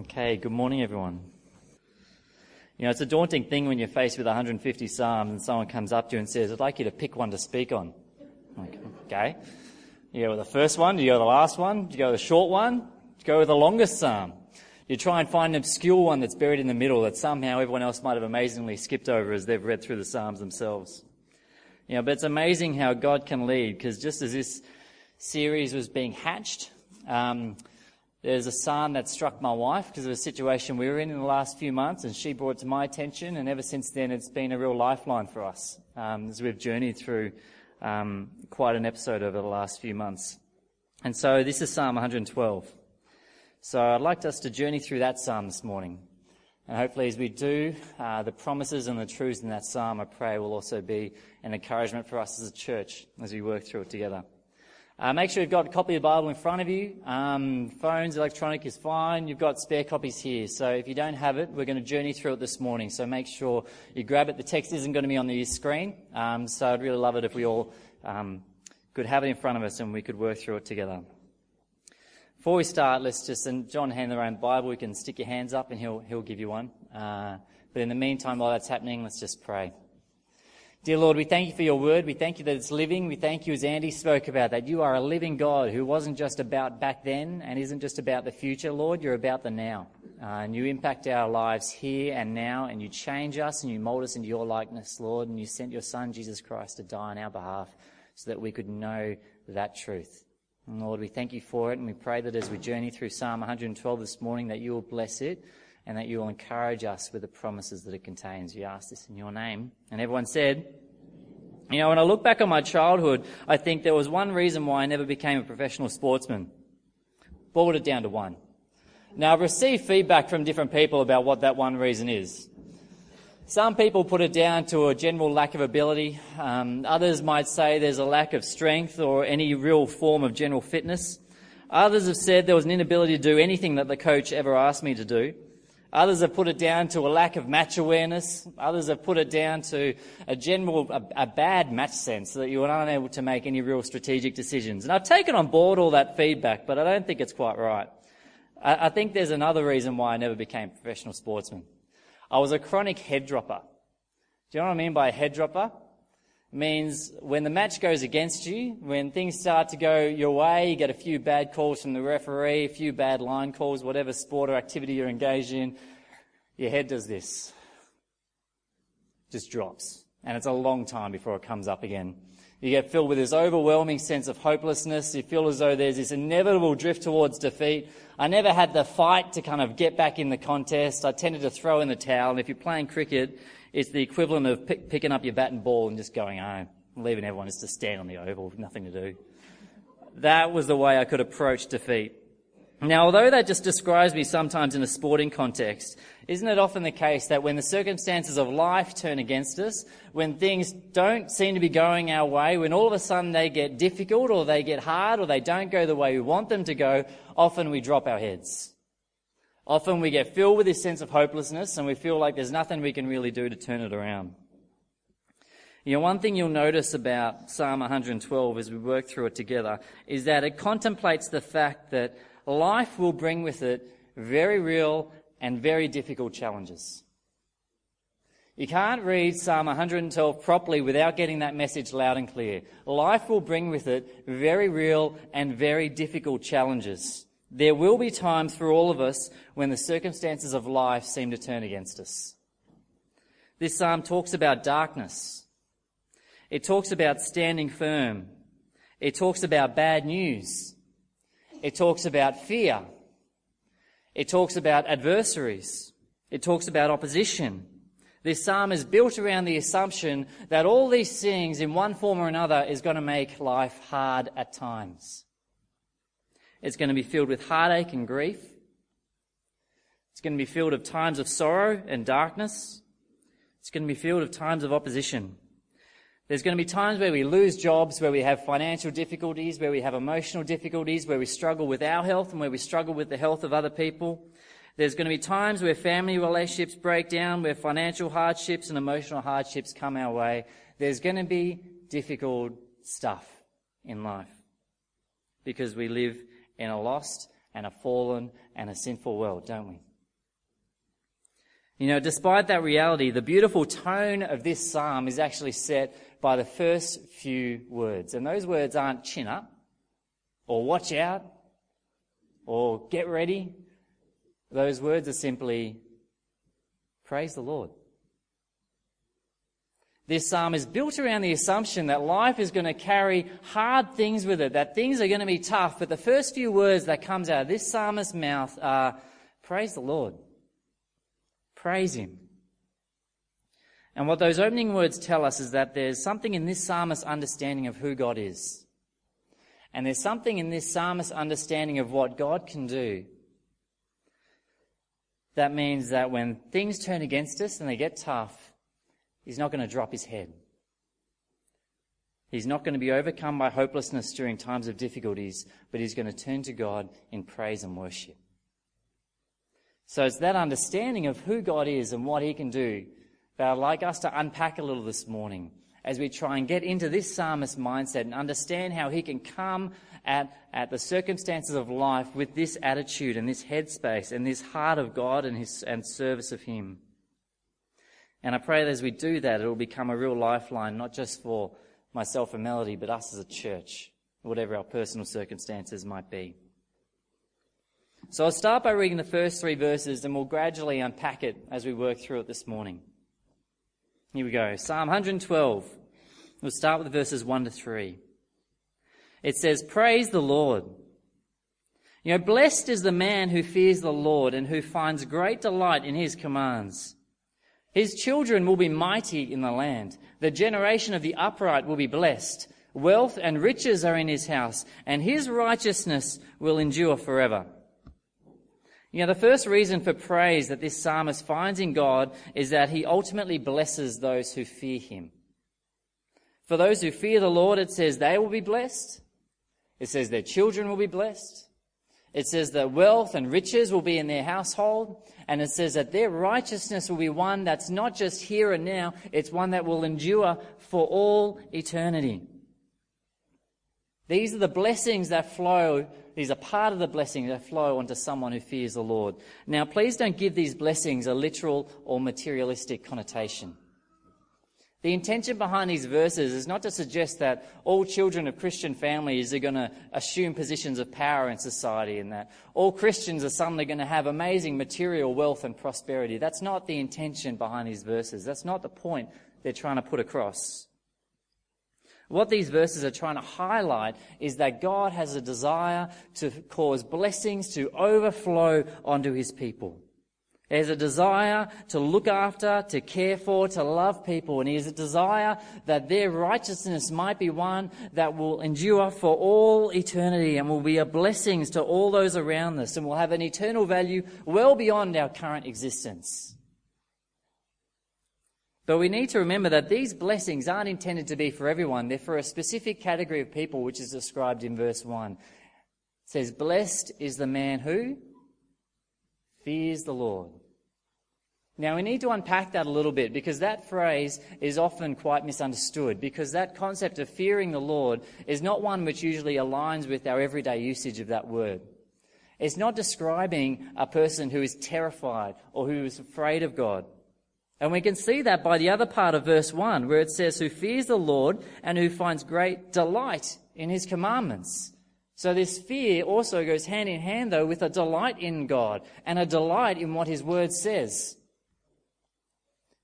Okay, good morning, everyone. You know, it's a daunting thing when you're faced with 150 Psalms and someone comes up to you and says, I'd like you to pick one to speak on. Like, okay. You go with the first one, you go with the last one? You go with the short one? You go with the longest Psalm? You try and find an obscure one that's buried in the middle that somehow everyone else might have amazingly skipped over as they've read through the Psalms themselves. You know, but it's amazing how God can lead because just as this series was being hatched, um, there's a psalm that struck my wife because of a situation we were in in the last few months, and she brought it to my attention. And ever since then, it's been a real lifeline for us um, as we've journeyed through um, quite an episode over the last few months. And so this is Psalm 112. So I'd like us to journey through that psalm this morning. And hopefully, as we do, uh, the promises and the truths in that psalm, I pray, will also be an encouragement for us as a church as we work through it together. Uh, make sure you've got a copy of the Bible in front of you. Um, phones, electronic is fine. You've got spare copies here. So if you don't have it, we're going to journey through it this morning. So make sure you grab it. The text isn't going to be on the screen. Um, so I'd really love it if we all um, could have it in front of us and we could work through it together. Before we start, let's just, and John hand around the Bible. You can stick your hands up and he'll, he'll give you one. Uh, but in the meantime, while that's happening, let's just pray. Dear Lord, we thank you for your word. We thank you that it's living. We thank you, as Andy spoke about, that you are a living God who wasn't just about back then and isn't just about the future, Lord. You're about the now. Uh, and you impact our lives here and now, and you change us and you mold us into your likeness, Lord. And you sent your Son, Jesus Christ, to die on our behalf so that we could know that truth. And Lord, we thank you for it, and we pray that as we journey through Psalm 112 this morning, that you will bless it and that you will encourage us with the promises that it contains. We ask this in your name. And everyone said, you know, when I look back on my childhood, I think there was one reason why I never became a professional sportsman. Boiled it down to one. Now, I've received feedback from different people about what that one reason is. Some people put it down to a general lack of ability. Um, others might say there's a lack of strength or any real form of general fitness. Others have said there was an inability to do anything that the coach ever asked me to do. Others have put it down to a lack of match awareness. Others have put it down to a general, a, a, bad match sense that you were unable to make any real strategic decisions. And I've taken on board all that feedback, but I don't think it's quite right. I, I think there's another reason why I never became a professional sportsman. I was a chronic head dropper. Do you know what I mean by a head dropper? Means when the match goes against you, when things start to go your way, you get a few bad calls from the referee, a few bad line calls, whatever sport or activity you're engaged in, your head does this. Just drops. And it's a long time before it comes up again. You get filled with this overwhelming sense of hopelessness. You feel as though there's this inevitable drift towards defeat. I never had the fight to kind of get back in the contest. I tended to throw in the towel. And if you're playing cricket, it's the equivalent of pick, picking up your bat and ball and just going home, leaving everyone just to stand on the oval with nothing to do. That was the way I could approach defeat. Now, although that just describes me sometimes in a sporting context, isn't it often the case that when the circumstances of life turn against us, when things don't seem to be going our way, when all of a sudden they get difficult or they get hard or they don't go the way we want them to go, often we drop our heads. Often we get filled with this sense of hopelessness and we feel like there's nothing we can really do to turn it around. You know, one thing you'll notice about Psalm 112 as we work through it together is that it contemplates the fact that life will bring with it very real and very difficult challenges. You can't read Psalm 112 properly without getting that message loud and clear. Life will bring with it very real and very difficult challenges. There will be times for all of us when the circumstances of life seem to turn against us. This psalm talks about darkness. It talks about standing firm. It talks about bad news. It talks about fear. It talks about adversaries. It talks about opposition. This psalm is built around the assumption that all these things, in one form or another, is going to make life hard at times. It's going to be filled with heartache and grief. It's going to be filled of times of sorrow and darkness. It's going to be filled of times of opposition. There's going to be times where we lose jobs, where we have financial difficulties, where we have emotional difficulties, where we struggle with our health and where we struggle with the health of other people. There's going to be times where family relationships break down, where financial hardships and emotional hardships come our way. There's going to be difficult stuff in life because we live in a lost and a fallen and a sinful world, don't we? You know, despite that reality, the beautiful tone of this psalm is actually set by the first few words. And those words aren't chin up, or watch out, or get ready. Those words are simply praise the Lord. This psalm is built around the assumption that life is going to carry hard things with it, that things are going to be tough. But the first few words that comes out of this psalmist's mouth are praise the Lord. Praise Him. And what those opening words tell us is that there's something in this psalmist's understanding of who God is. And there's something in this psalmist's understanding of what God can do. That means that when things turn against us and they get tough, He's not going to drop his head. He's not going to be overcome by hopelessness during times of difficulties, but he's going to turn to God in praise and worship. So it's that understanding of who God is and what He can do that I'd like us to unpack a little this morning as we try and get into this psalmist mindset and understand how he can come at, at the circumstances of life with this attitude and this headspace and this heart of God and his and service of Him. And I pray that as we do that, it will become a real lifeline, not just for myself and Melody, but us as a church, whatever our personal circumstances might be. So I'll start by reading the first three verses and we'll gradually unpack it as we work through it this morning. Here we go. Psalm 112. We'll start with verses 1 to 3. It says, Praise the Lord. You know, blessed is the man who fears the Lord and who finds great delight in his commands. His children will be mighty in the land. The generation of the upright will be blessed. Wealth and riches are in his house, and his righteousness will endure forever. You know, the first reason for praise that this psalmist finds in God is that he ultimately blesses those who fear him. For those who fear the Lord, it says they will be blessed. It says their children will be blessed. It says that wealth and riches will be in their household. And it says that their righteousness will be one that's not just here and now, it's one that will endure for all eternity. These are the blessings that flow these are part of the blessings that flow onto someone who fears the Lord. Now, please don't give these blessings a literal or materialistic connotation. The intention behind these verses is not to suggest that all children of Christian families are going to assume positions of power in society and that all Christians are suddenly going to have amazing material wealth and prosperity. That's not the intention behind these verses. That's not the point they're trying to put across. What these verses are trying to highlight is that God has a desire to cause blessings to overflow onto his people. There's a desire to look after, to care for, to love people, and he has a desire that their righteousness might be one that will endure for all eternity and will be a blessing to all those around us and will have an eternal value well beyond our current existence. But we need to remember that these blessings aren't intended to be for everyone. They're for a specific category of people, which is described in verse 1. It says, Blessed is the man who fears the Lord. Now we need to unpack that a little bit because that phrase is often quite misunderstood because that concept of fearing the Lord is not one which usually aligns with our everyday usage of that word. It's not describing a person who is terrified or who is afraid of God. And we can see that by the other part of verse 1, where it says, Who fears the Lord and who finds great delight in his commandments. So this fear also goes hand in hand, though, with a delight in God and a delight in what his word says.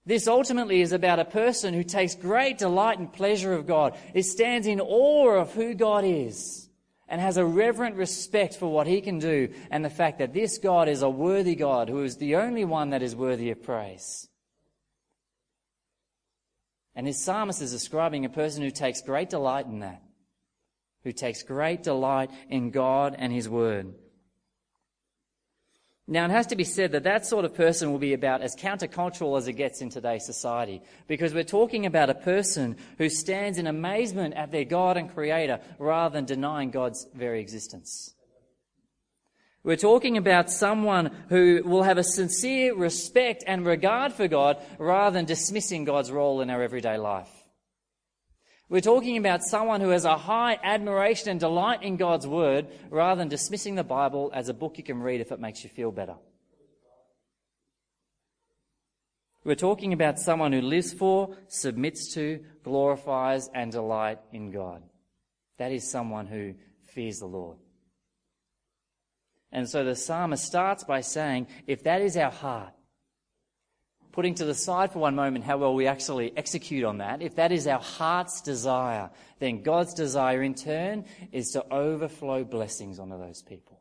This ultimately is about a person who takes great delight and pleasure of God. It stands in awe of who God is and has a reverent respect for what he can do and the fact that this God is a worthy God who is the only one that is worthy of praise. And his psalmist is describing a person who takes great delight in that, who takes great delight in God and his word. Now, it has to be said that that sort of person will be about as countercultural as it gets in today's society, because we're talking about a person who stands in amazement at their God and Creator rather than denying God's very existence. We're talking about someone who will have a sincere respect and regard for God rather than dismissing God's role in our everyday life. We're talking about someone who has a high admiration and delight in God's Word rather than dismissing the Bible as a book you can read if it makes you feel better. We're talking about someone who lives for, submits to, glorifies, and delight in God. That is someone who fears the Lord. And so the psalmist starts by saying, if that is our heart, putting to the side for one moment how well we actually execute on that, if that is our heart's desire, then God's desire in turn is to overflow blessings onto those people.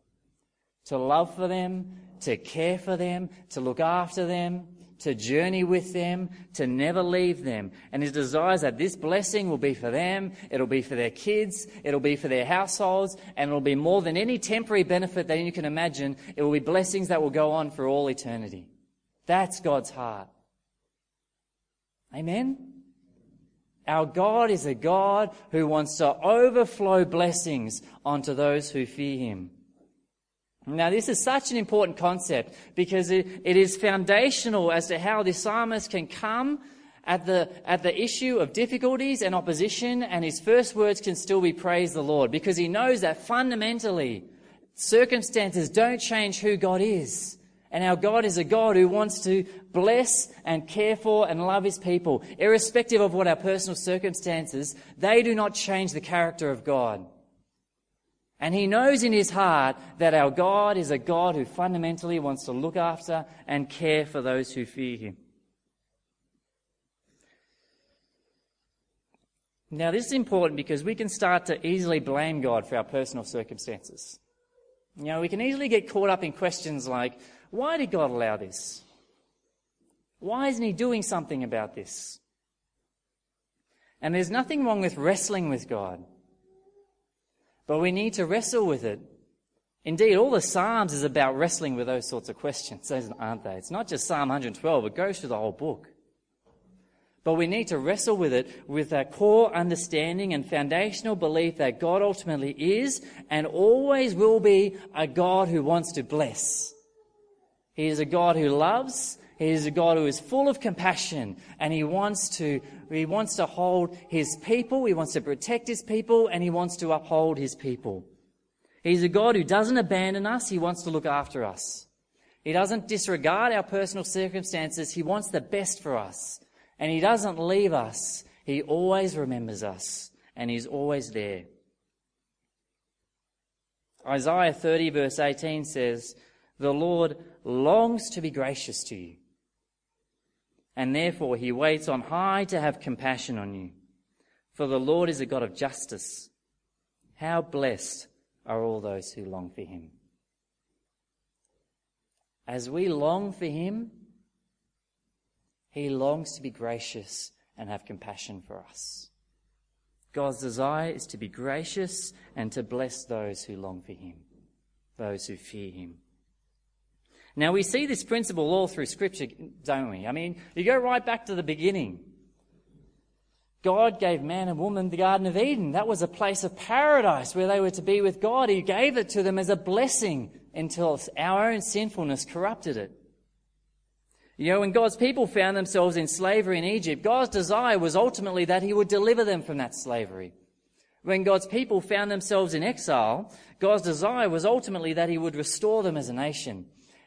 To love for them, to care for them, to look after them, to journey with them, to never leave them. And his desire is that this blessing will be for them, it'll be for their kids, it'll be for their households, and it'll be more than any temporary benefit that you can imagine. It will be blessings that will go on for all eternity. That's God's heart. Amen? Our God is a God who wants to overflow blessings onto those who fear Him. Now, this is such an important concept because it, it is foundational as to how the psalmist can come at the, at the issue of difficulties and opposition, and his first words can still be praise the Lord because he knows that fundamentally circumstances don't change who God is. And our God is a God who wants to bless and care for and love his people. Irrespective of what our personal circumstances, they do not change the character of God. And he knows in his heart that our God is a God who fundamentally wants to look after and care for those who fear him. Now, this is important because we can start to easily blame God for our personal circumstances. You know, we can easily get caught up in questions like, why did God allow this? Why isn't He doing something about this? And there's nothing wrong with wrestling with God. But we need to wrestle with it. Indeed, all the Psalms is about wrestling with those sorts of questions, aren't they? It's not just Psalm 112, it goes through the whole book. But we need to wrestle with it with a core understanding and foundational belief that God ultimately is and always will be a God who wants to bless. He is a God who loves. He is a God who is full of compassion and he wants to, he wants to hold his people. He wants to protect his people and he wants to uphold his people. He's a God who doesn't abandon us. He wants to look after us. He doesn't disregard our personal circumstances. He wants the best for us. And he doesn't leave us. He always remembers us and he's always there. Isaiah 30 verse 18 says, the Lord longs to be gracious to you. And therefore he waits on high to have compassion on you. For the Lord is a God of justice. How blessed are all those who long for him. As we long for him, he longs to be gracious and have compassion for us. God's desire is to be gracious and to bless those who long for him, those who fear him. Now we see this principle all through scripture, don't we? I mean, you go right back to the beginning. God gave man and woman the Garden of Eden. That was a place of paradise where they were to be with God. He gave it to them as a blessing until our own sinfulness corrupted it. You know, when God's people found themselves in slavery in Egypt, God's desire was ultimately that He would deliver them from that slavery. When God's people found themselves in exile, God's desire was ultimately that He would restore them as a nation.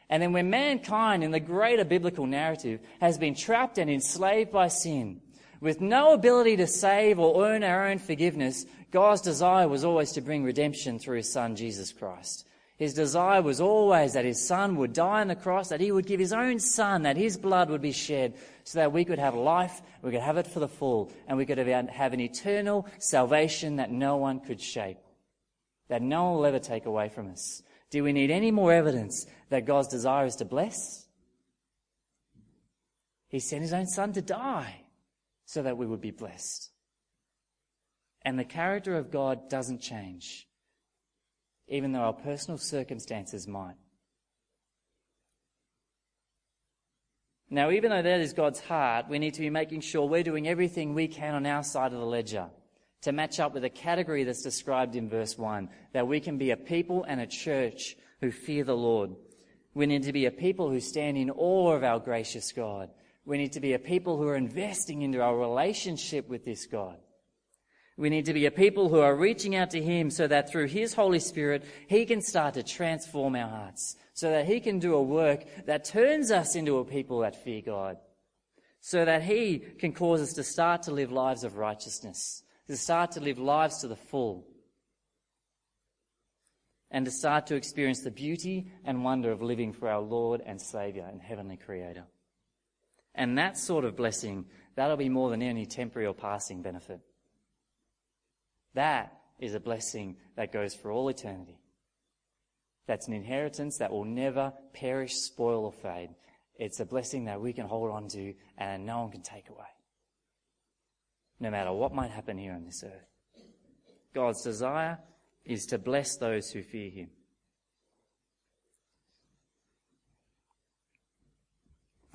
And then when mankind in the greater biblical narrative has been trapped and enslaved by sin, with no ability to save or earn our own forgiveness, God's desire was always to bring redemption through his son, Jesus Christ. His desire was always that his son would die on the cross, that he would give his own son, that his blood would be shed, so that we could have life, we could have it for the full, and we could have an eternal salvation that no one could shape, that no one will ever take away from us. Do we need any more evidence that God's desire is to bless? He sent his own son to die so that we would be blessed. And the character of God doesn't change, even though our personal circumstances might. Now, even though that is God's heart, we need to be making sure we're doing everything we can on our side of the ledger to match up with the category that's described in verse 1 that we can be a people and a church who fear the Lord. We need to be a people who stand in awe of our gracious God. We need to be a people who are investing into our relationship with this God. We need to be a people who are reaching out to Him so that through His Holy Spirit, He can start to transform our hearts, so that He can do a work that turns us into a people that fear God. so that He can cause us to start to live lives of righteousness, to start to live lives to the full, and to start to experience the beauty and wonder of living for our Lord and Saviour and Heavenly Creator. And that sort of blessing, that'll be more than any temporary or passing benefit. That is a blessing that goes for all eternity. That's an inheritance that will never perish, spoil, or fade. It's a blessing that we can hold on to and no one can take away. No matter what might happen here on this earth. God's desire is to bless those who fear Him.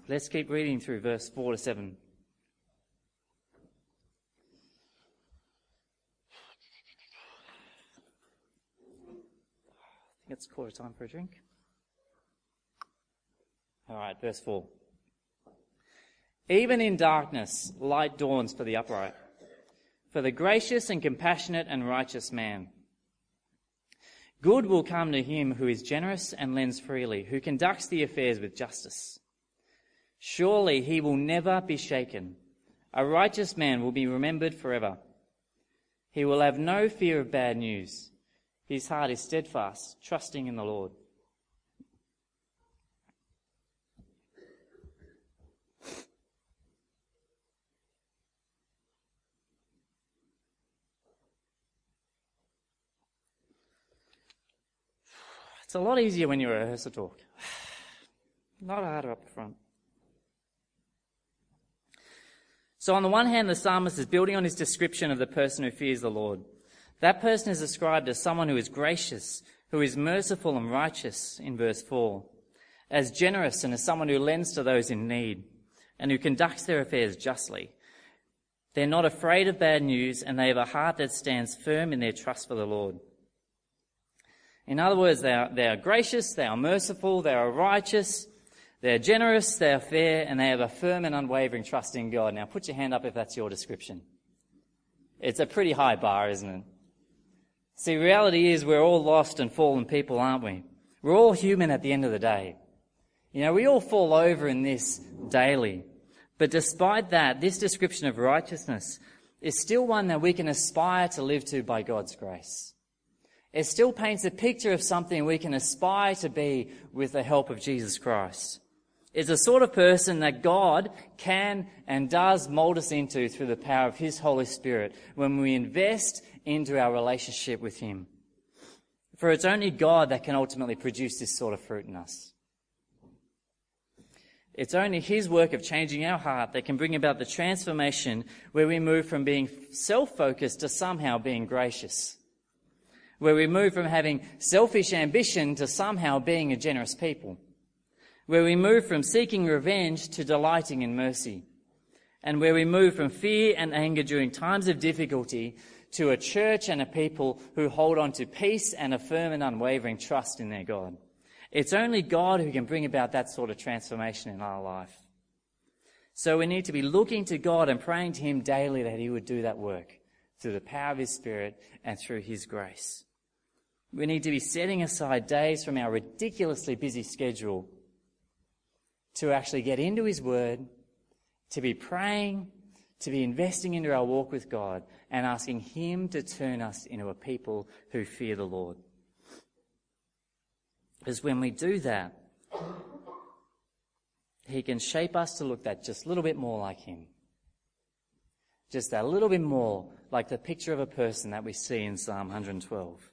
Let's keep reading through verse 4 to 7. I think It's quarter time for a drink. All right, verse 4. Even in darkness, light dawns for the upright, for the gracious and compassionate and righteous man. Good will come to him who is generous and lends freely, who conducts the affairs with justice. Surely he will never be shaken. A righteous man will be remembered forever. He will have no fear of bad news. His heart is steadfast, trusting in the Lord. It's a lot easier when you rehearse a talk. Not harder up front. So, on the one hand, the psalmist is building on his description of the person who fears the Lord. That person is described as someone who is gracious, who is merciful and righteous in verse 4, as generous and as someone who lends to those in need, and who conducts their affairs justly. They're not afraid of bad news, and they have a heart that stands firm in their trust for the Lord. In other words, they are, they are gracious, they are merciful, they are righteous, they are generous, they are fair, and they have a firm and unwavering trust in God. Now put your hand up if that's your description. It's a pretty high bar, isn't it? See, reality is we're all lost and fallen people, aren't we? We're all human at the end of the day. You know, we all fall over in this daily. But despite that, this description of righteousness is still one that we can aspire to live to by God's grace. It still paints a picture of something we can aspire to be with the help of Jesus Christ. It's a sort of person that God can and does mold us into through the power of His Holy Spirit when we invest into our relationship with Him. For it's only God that can ultimately produce this sort of fruit in us. It's only His work of changing our heart that can bring about the transformation where we move from being self-focused to somehow being gracious. Where we move from having selfish ambition to somehow being a generous people. Where we move from seeking revenge to delighting in mercy. And where we move from fear and anger during times of difficulty to a church and a people who hold on to peace and a firm and unwavering trust in their God. It's only God who can bring about that sort of transformation in our life. So we need to be looking to God and praying to Him daily that He would do that work through the power of His Spirit and through His grace. We need to be setting aside days from our ridiculously busy schedule to actually get into His Word, to be praying, to be investing into our walk with God and asking Him to turn us into a people who fear the Lord. Because when we do that, He can shape us to look that just a little bit more like Him. Just a little bit more like the picture of a person that we see in Psalm 112.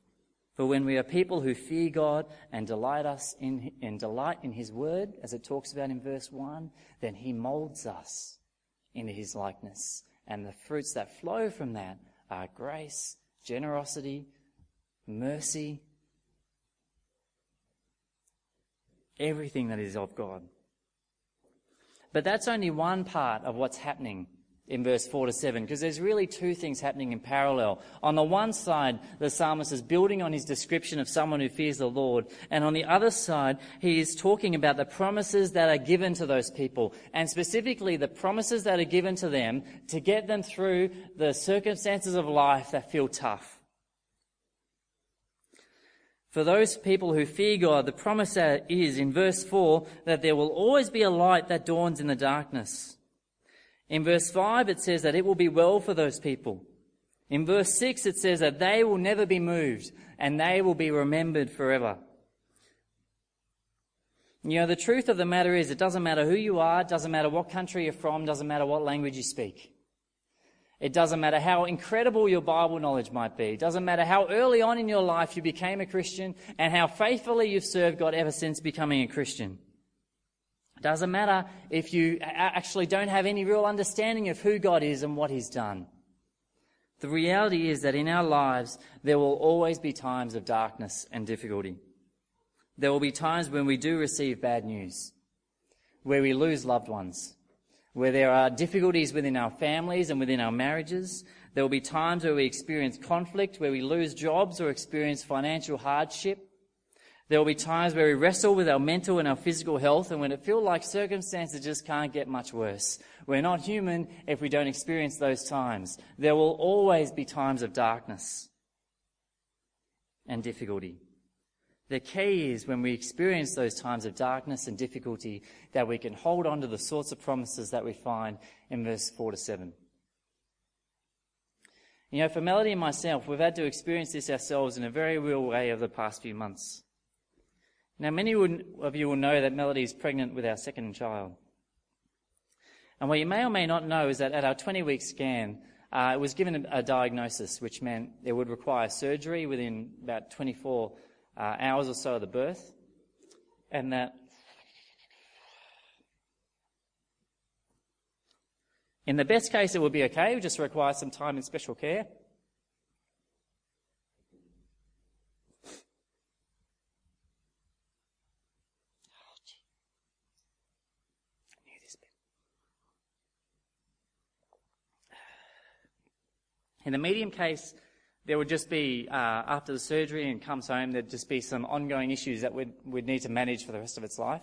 For when we are people who fear God and delight us in and delight in His word, as it talks about in verse 1, then He molds us into his likeness. And the fruits that flow from that are grace, generosity, mercy, everything that is of God. But that's only one part of what's happening in verse 4 to 7, because there's really two things happening in parallel. On the one side, the psalmist is building on his description of someone who fears the Lord, and on the other side, he is talking about the promises that are given to those people, and specifically the promises that are given to them to get them through the circumstances of life that feel tough. For those people who fear God, the promise is in verse 4 that there will always be a light that dawns in the darkness. In verse 5, it says that it will be well for those people. In verse 6, it says that they will never be moved and they will be remembered forever. You know, the truth of the matter is, it doesn't matter who you are, it doesn't matter what country you're from, doesn't matter what language you speak. It doesn't matter how incredible your Bible knowledge might be. It doesn't matter how early on in your life you became a Christian and how faithfully you've served God ever since becoming a Christian. It doesn't matter if you actually don't have any real understanding of who God is and what He's done. The reality is that in our lives, there will always be times of darkness and difficulty. There will be times when we do receive bad news, where we lose loved ones, where there are difficulties within our families and within our marriages. There will be times where we experience conflict, where we lose jobs or experience financial hardship. There will be times where we wrestle with our mental and our physical health and when it feels like circumstances just can't get much worse. We're not human if we don't experience those times. There will always be times of darkness and difficulty. The key is when we experience those times of darkness and difficulty that we can hold on to the sorts of promises that we find in verse 4 to 7. You know, for Melody and myself, we've had to experience this ourselves in a very real way over the past few months. Now, many of you will know that Melody is pregnant with our second child. And what you may or may not know is that at our 20 week scan, uh, it was given a, diagnosis which meant it would require surgery within about 24 uh, hours or so of the birth, and that in the best case it would be okay, it would just require some time in special care. In the medium case, there would just be, uh, after the surgery and comes home, there'd just be some ongoing issues that we'd, we'd need to manage for the rest of its life.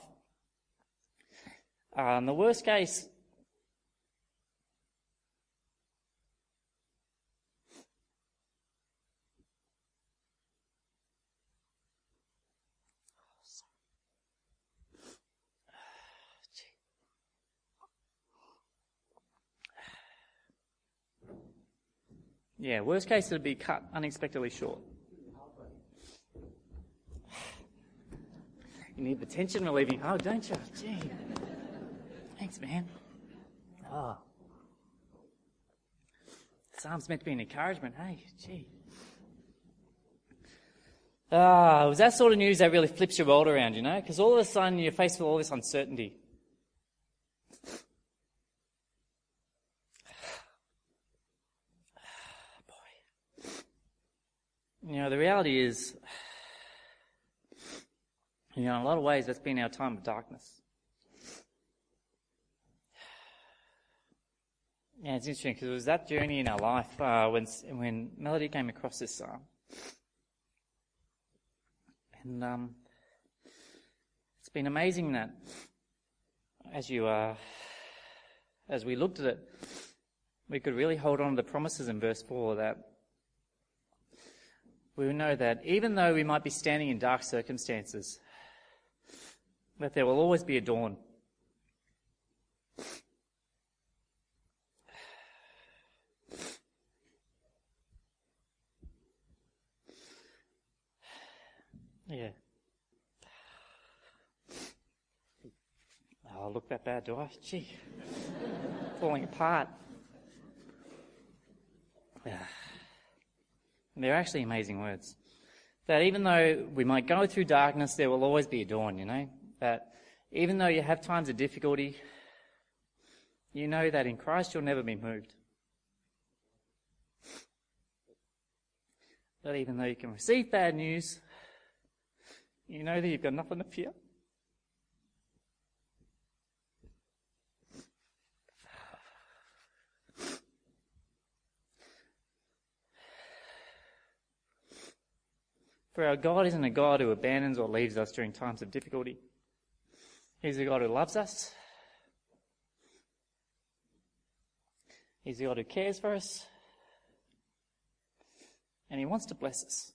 Uh, in the worst case, Yeah, worst case, it'd be cut unexpectedly short. You need the tension relieving. Oh, don't you? Gee. Thanks, man. Oh. Psalm's meant to be an encouragement. Hey, gee. Ah, it was that sort of news that really flips your world around, you know? Because all of a sudden you're faced with all this uncertainty. You know, the reality is, you know, in a lot of ways, that's been our time of darkness. Yeah, it's interesting because it was that journey in our life uh, when when Melody came across this psalm, and um, it's been amazing that as you uh, as we looked at it, we could really hold on to the promises in verse four that we know that even though we might be standing in dark circumstances, that there will always be a dawn. Yeah. Oh, I look that bad, do I? Gee. Falling apart. Yeah. They're actually amazing words. That even though we might go through darkness, there will always be a dawn, you know? That even though you have times of difficulty, you know that in Christ you'll never be moved. That even though you can receive bad news, you know that you've got nothing to fear. For our God isn't a God who abandons or leaves us during times of difficulty. He's a God who loves us. He's a God who cares for us. And He wants to bless us.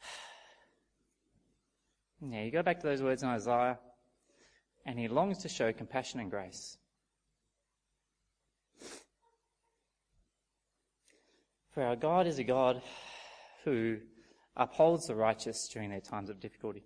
Yeah, you go back to those words in Isaiah, and he longs to show compassion and grace. For our God is a God who upholds the righteous during their times of difficulty.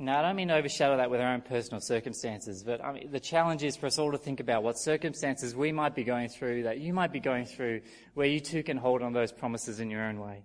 Now, I don't mean overshadow that with our own personal circumstances, but I mean, the challenge is for us all to think about what circumstances we might be going through, that you might be going through, where you too can hold on to those promises in your own way.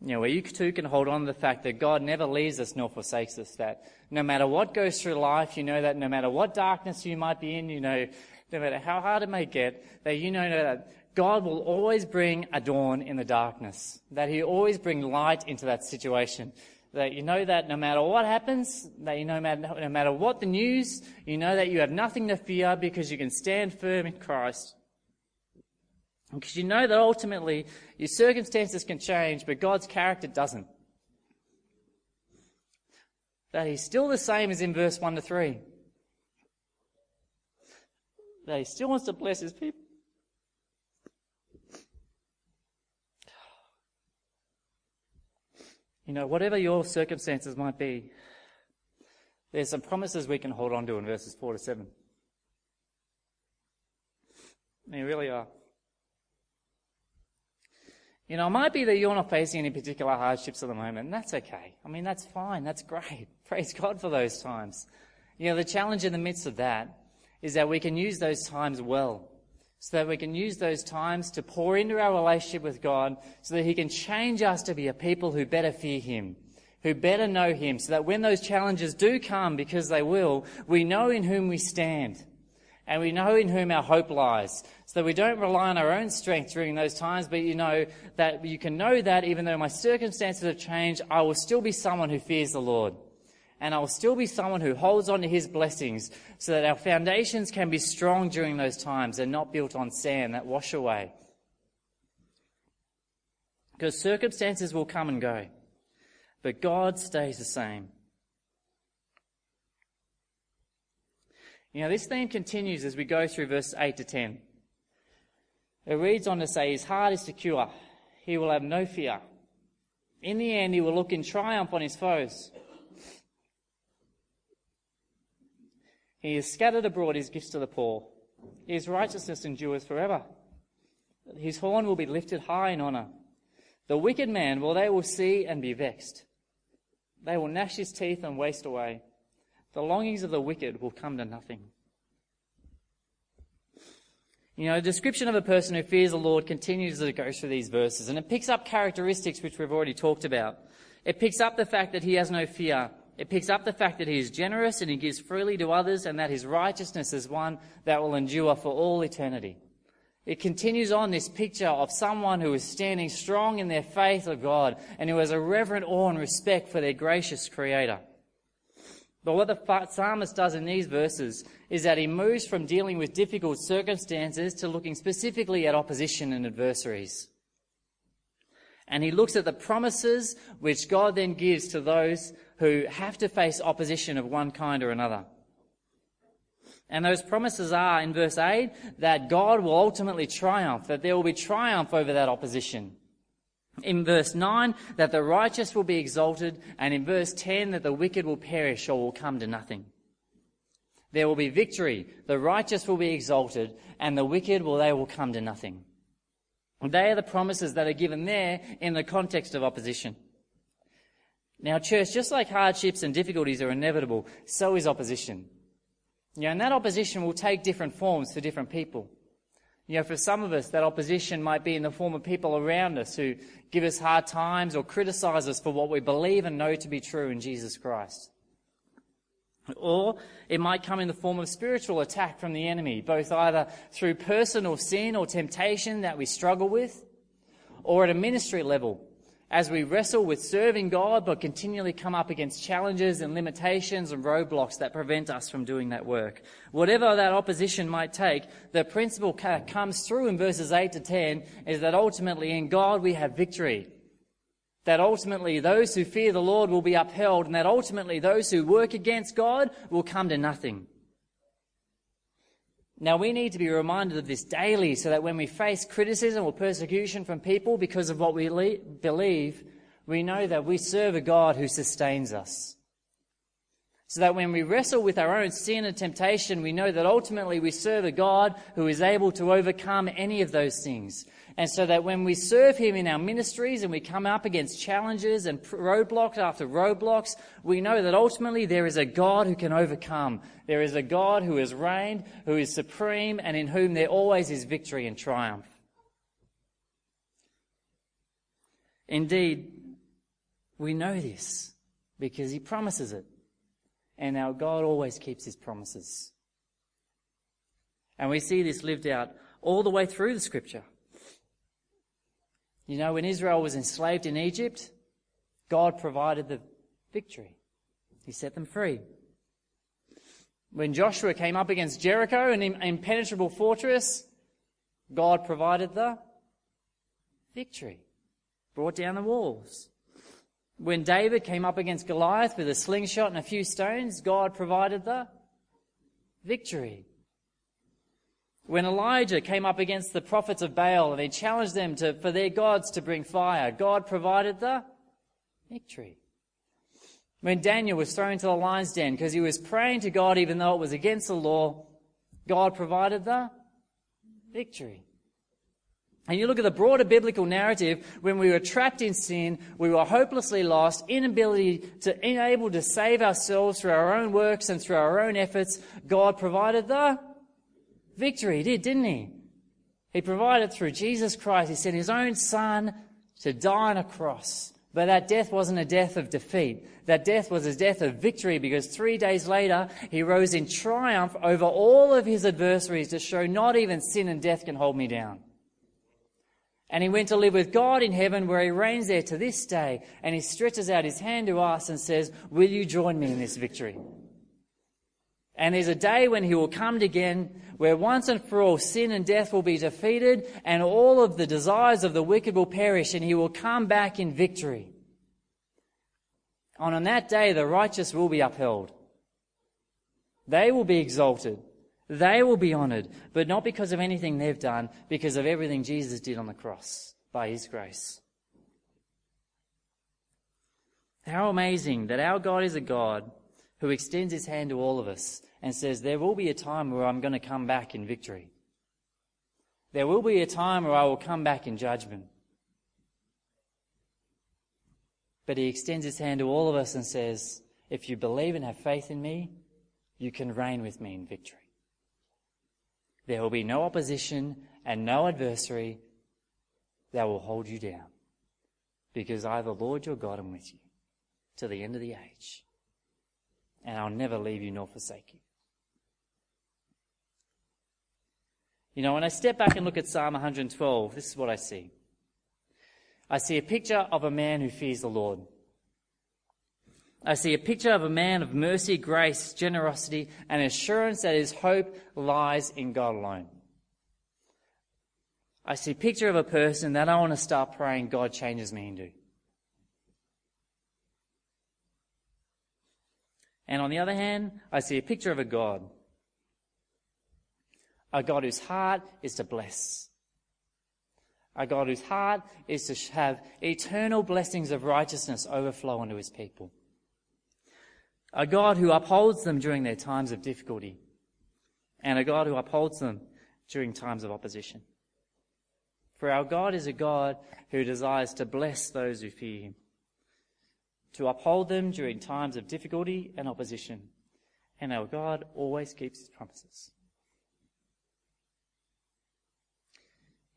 You know, where you too can hold on to the fact that God never leaves us nor forsakes us, that no matter what goes through life, you know that no matter what darkness you might be in, you know, no matter how hard it may get, that you know that God will always bring a dawn in the darkness, that He always bring light into that situation that you know that no matter what happens, that you know no matter what the news, you know that you have nothing to fear because you can stand firm in Christ. Because you know that ultimately your circumstances can change, but God's character doesn't. That He's still the same as in verse 1 to 3. That He still wants to bless His people. You know, whatever your circumstances might be, there's some promises we can hold on to in verses 4 to 7. They really are. You know, it might be that you're not facing any particular hardships at the moment, and that's okay. I mean, that's fine. That's great. Praise God for those times. You know, the challenge in the midst of that is that we can use those times well so that we can use those times to pour into our relationship with God so that He can change us to be a people who better fear Him, who better know Him, so that when those challenges do come, because they will, we know in whom we stand and we know in whom our hope lies. So we don't rely on our own strength during those times, but you know that you can know that even though my circumstances have changed, I will still be someone who fears the Lord and I will still be someone who holds on to his blessings so that our foundations can be strong during those times and not built on sand that wash away. Because circumstances will come and go, but God stays the same. You know, this theme continues as we go through verses 8 to 10. It reads on to say, His heart is secure. He will have no fear. In the end, he will look in triumph on his foes. He has scattered abroad his gifts to the poor. His righteousness endures forever. His horn will be lifted high in honor. The wicked man, well, they will see and be vexed. They will gnash his teeth and waste away. The longings of the wicked will come to nothing. You know, the description of a person who fears the Lord continues as it goes through these verses, and it picks up characteristics which we've already talked about. It picks up the fact that he has no fear. It picks up the fact that he is generous and he gives freely to others and that his righteousness is one that will endure for all eternity. It continues on this picture of someone who is standing strong in their faith of God and who has a reverent awe and respect for their gracious creator. But what the psalmist does in these verses is that he moves from dealing with difficult circumstances to looking specifically at opposition and adversaries. And he looks at the promises which God then gives to those who have to face opposition of one kind or another. And those promises are in verse 8 that God will ultimately triumph, that there will be triumph over that opposition. In verse 9, that the righteous will be exalted, and in verse 10, that the wicked will perish or will come to nothing. There will be victory, the righteous will be exalted, and the wicked, well, they will come to nothing. They are the promises that are given there in the context of opposition. Now, church, just like hardships and difficulties are inevitable, so is opposition. You know, and that opposition will take different forms for different people. You know, for some of us, that opposition might be in the form of people around us who give us hard times or criticize us for what we believe and know to be true in Jesus Christ. Or it might come in the form of spiritual attack from the enemy, both either through personal sin or temptation that we struggle with, or at a ministry level as we wrestle with serving God but continually come up against challenges and limitations and roadblocks that prevent us from doing that work. Whatever that opposition might take, the principle comes through in verses 8 to 10 is that ultimately in God we have victory. That ultimately those who fear the Lord will be upheld and that ultimately those who work against God will come to nothing. Now we need to be reminded of this daily so that when we face criticism or persecution from people because of what we le- believe, we know that we serve a God who sustains us. So that when we wrestle with our own sin and temptation, we know that ultimately we serve a God who is able to overcome any of those things. And so that when we serve Him in our ministries and we come up against challenges and roadblocks after roadblocks, we know that ultimately there is a God who can overcome. There is a God who has reigned, who is supreme, and in whom there always is victory and triumph. Indeed, we know this because He promises it. And our God always keeps His promises. And we see this lived out all the way through the scripture. You know, when Israel was enslaved in Egypt, God provided the victory. He set them free. When Joshua came up against Jericho, an impenetrable fortress, God provided the victory, brought down the walls. When David came up against Goliath with a slingshot and a few stones, God provided the victory. When Elijah came up against the prophets of Baal and he challenged them to, for their gods to bring fire, God provided the victory. When Daniel was thrown to the lion's den because he was praying to God even though it was against the law, God provided the victory. And you look at the broader biblical narrative, when we were trapped in sin, we were hopelessly lost, inability to, unable to save ourselves through our own works and through our own efforts, God provided the victory. He did, didn't he? He provided through Jesus Christ. He sent his own son to die on a cross. But that death wasn't a death of defeat. That death was a death of victory because three days later, he rose in triumph over all of his adversaries to show not even sin and death can hold me down. And he went to live with God in heaven where he reigns there to this day. And he stretches out his hand to us and says, Will you join me in this victory? And there's a day when he will come again where once and for all sin and death will be defeated and all of the desires of the wicked will perish and he will come back in victory. And on that day, the righteous will be upheld. They will be exalted. They will be honored, but not because of anything they've done, because of everything Jesus did on the cross by his grace. How amazing that our God is a God who extends his hand to all of us and says, There will be a time where I'm going to come back in victory. There will be a time where I will come back in judgment. But he extends his hand to all of us and says, If you believe and have faith in me, you can reign with me in victory. There will be no opposition and no adversary that will hold you down. Because I, the Lord your God, am with you to the end of the age. And I'll never leave you nor forsake you. You know, when I step back and look at Psalm 112, this is what I see. I see a picture of a man who fears the Lord. I see a picture of a man of mercy, grace, generosity, and assurance that his hope lies in God alone. I see a picture of a person that I want to start praying God changes me into. And on the other hand, I see a picture of a God. A God whose heart is to bless. A God whose heart is to have eternal blessings of righteousness overflow onto his people a God who upholds them during their times of difficulty, and a God who upholds them during times of opposition. For our God is a God who desires to bless those who fear him, to uphold them during times of difficulty and opposition. And our God always keeps his promises.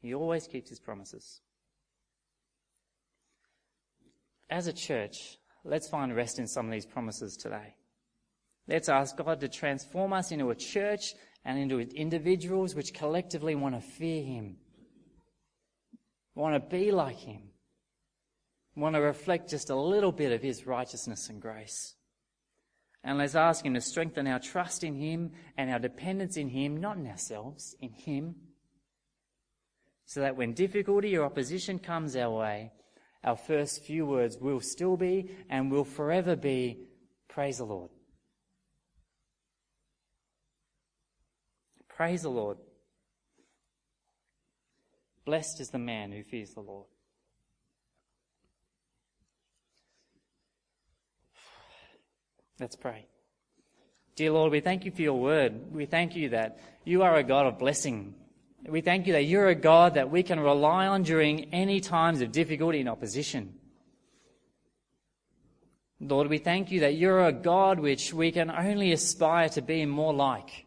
He always keeps his promises. As a church, let's find rest in some of these promises today. Let's ask God to transform us into a church and into individuals which collectively want to fear Him, want to be like Him, want to reflect just a little bit of His righteousness and grace. And let's ask Him to strengthen our trust in Him and our dependence in Him, not in ourselves, in Him, so that when difficulty or opposition comes our way, our first few words will still be and will forever be, Praise the Lord. Praise the Lord. Blessed is the man who fears the Lord. Let's pray. Dear Lord, we thank you for your word. We thank you that you are a God of blessing. We thank you that you're a God that we can rely on during any times of difficulty and opposition. Lord, we thank you that you're a God which we can only aspire to be more like.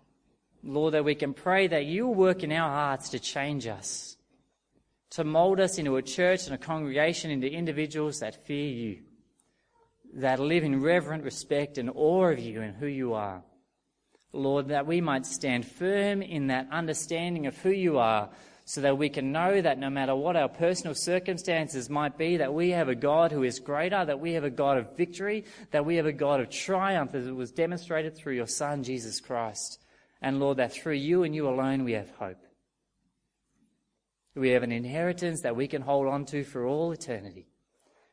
Lord, that we can pray that you will work in our hearts to change us, to mold us into a church and a congregation, into individuals that fear you that live in reverent respect and awe of you and who you are. Lord, that we might stand firm in that understanding of who you are so that we can know that no matter what our personal circumstances might be, that we have a God who is greater, that we have a God of victory, that we have a God of triumph as it was demonstrated through your Son, Jesus Christ. And Lord, that through you and you alone we have hope. We have an inheritance that we can hold on to for all eternity.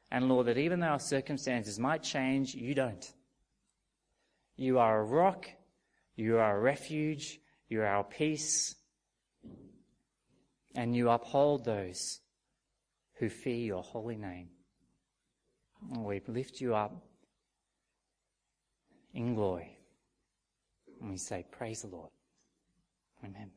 And Lord, that even though our circumstances might change, you don't. You are a rock, you are a refuge, you are our peace, and you uphold those who fear your holy name. And We lift you up in glory. And we say, Praise the Lord. Amen.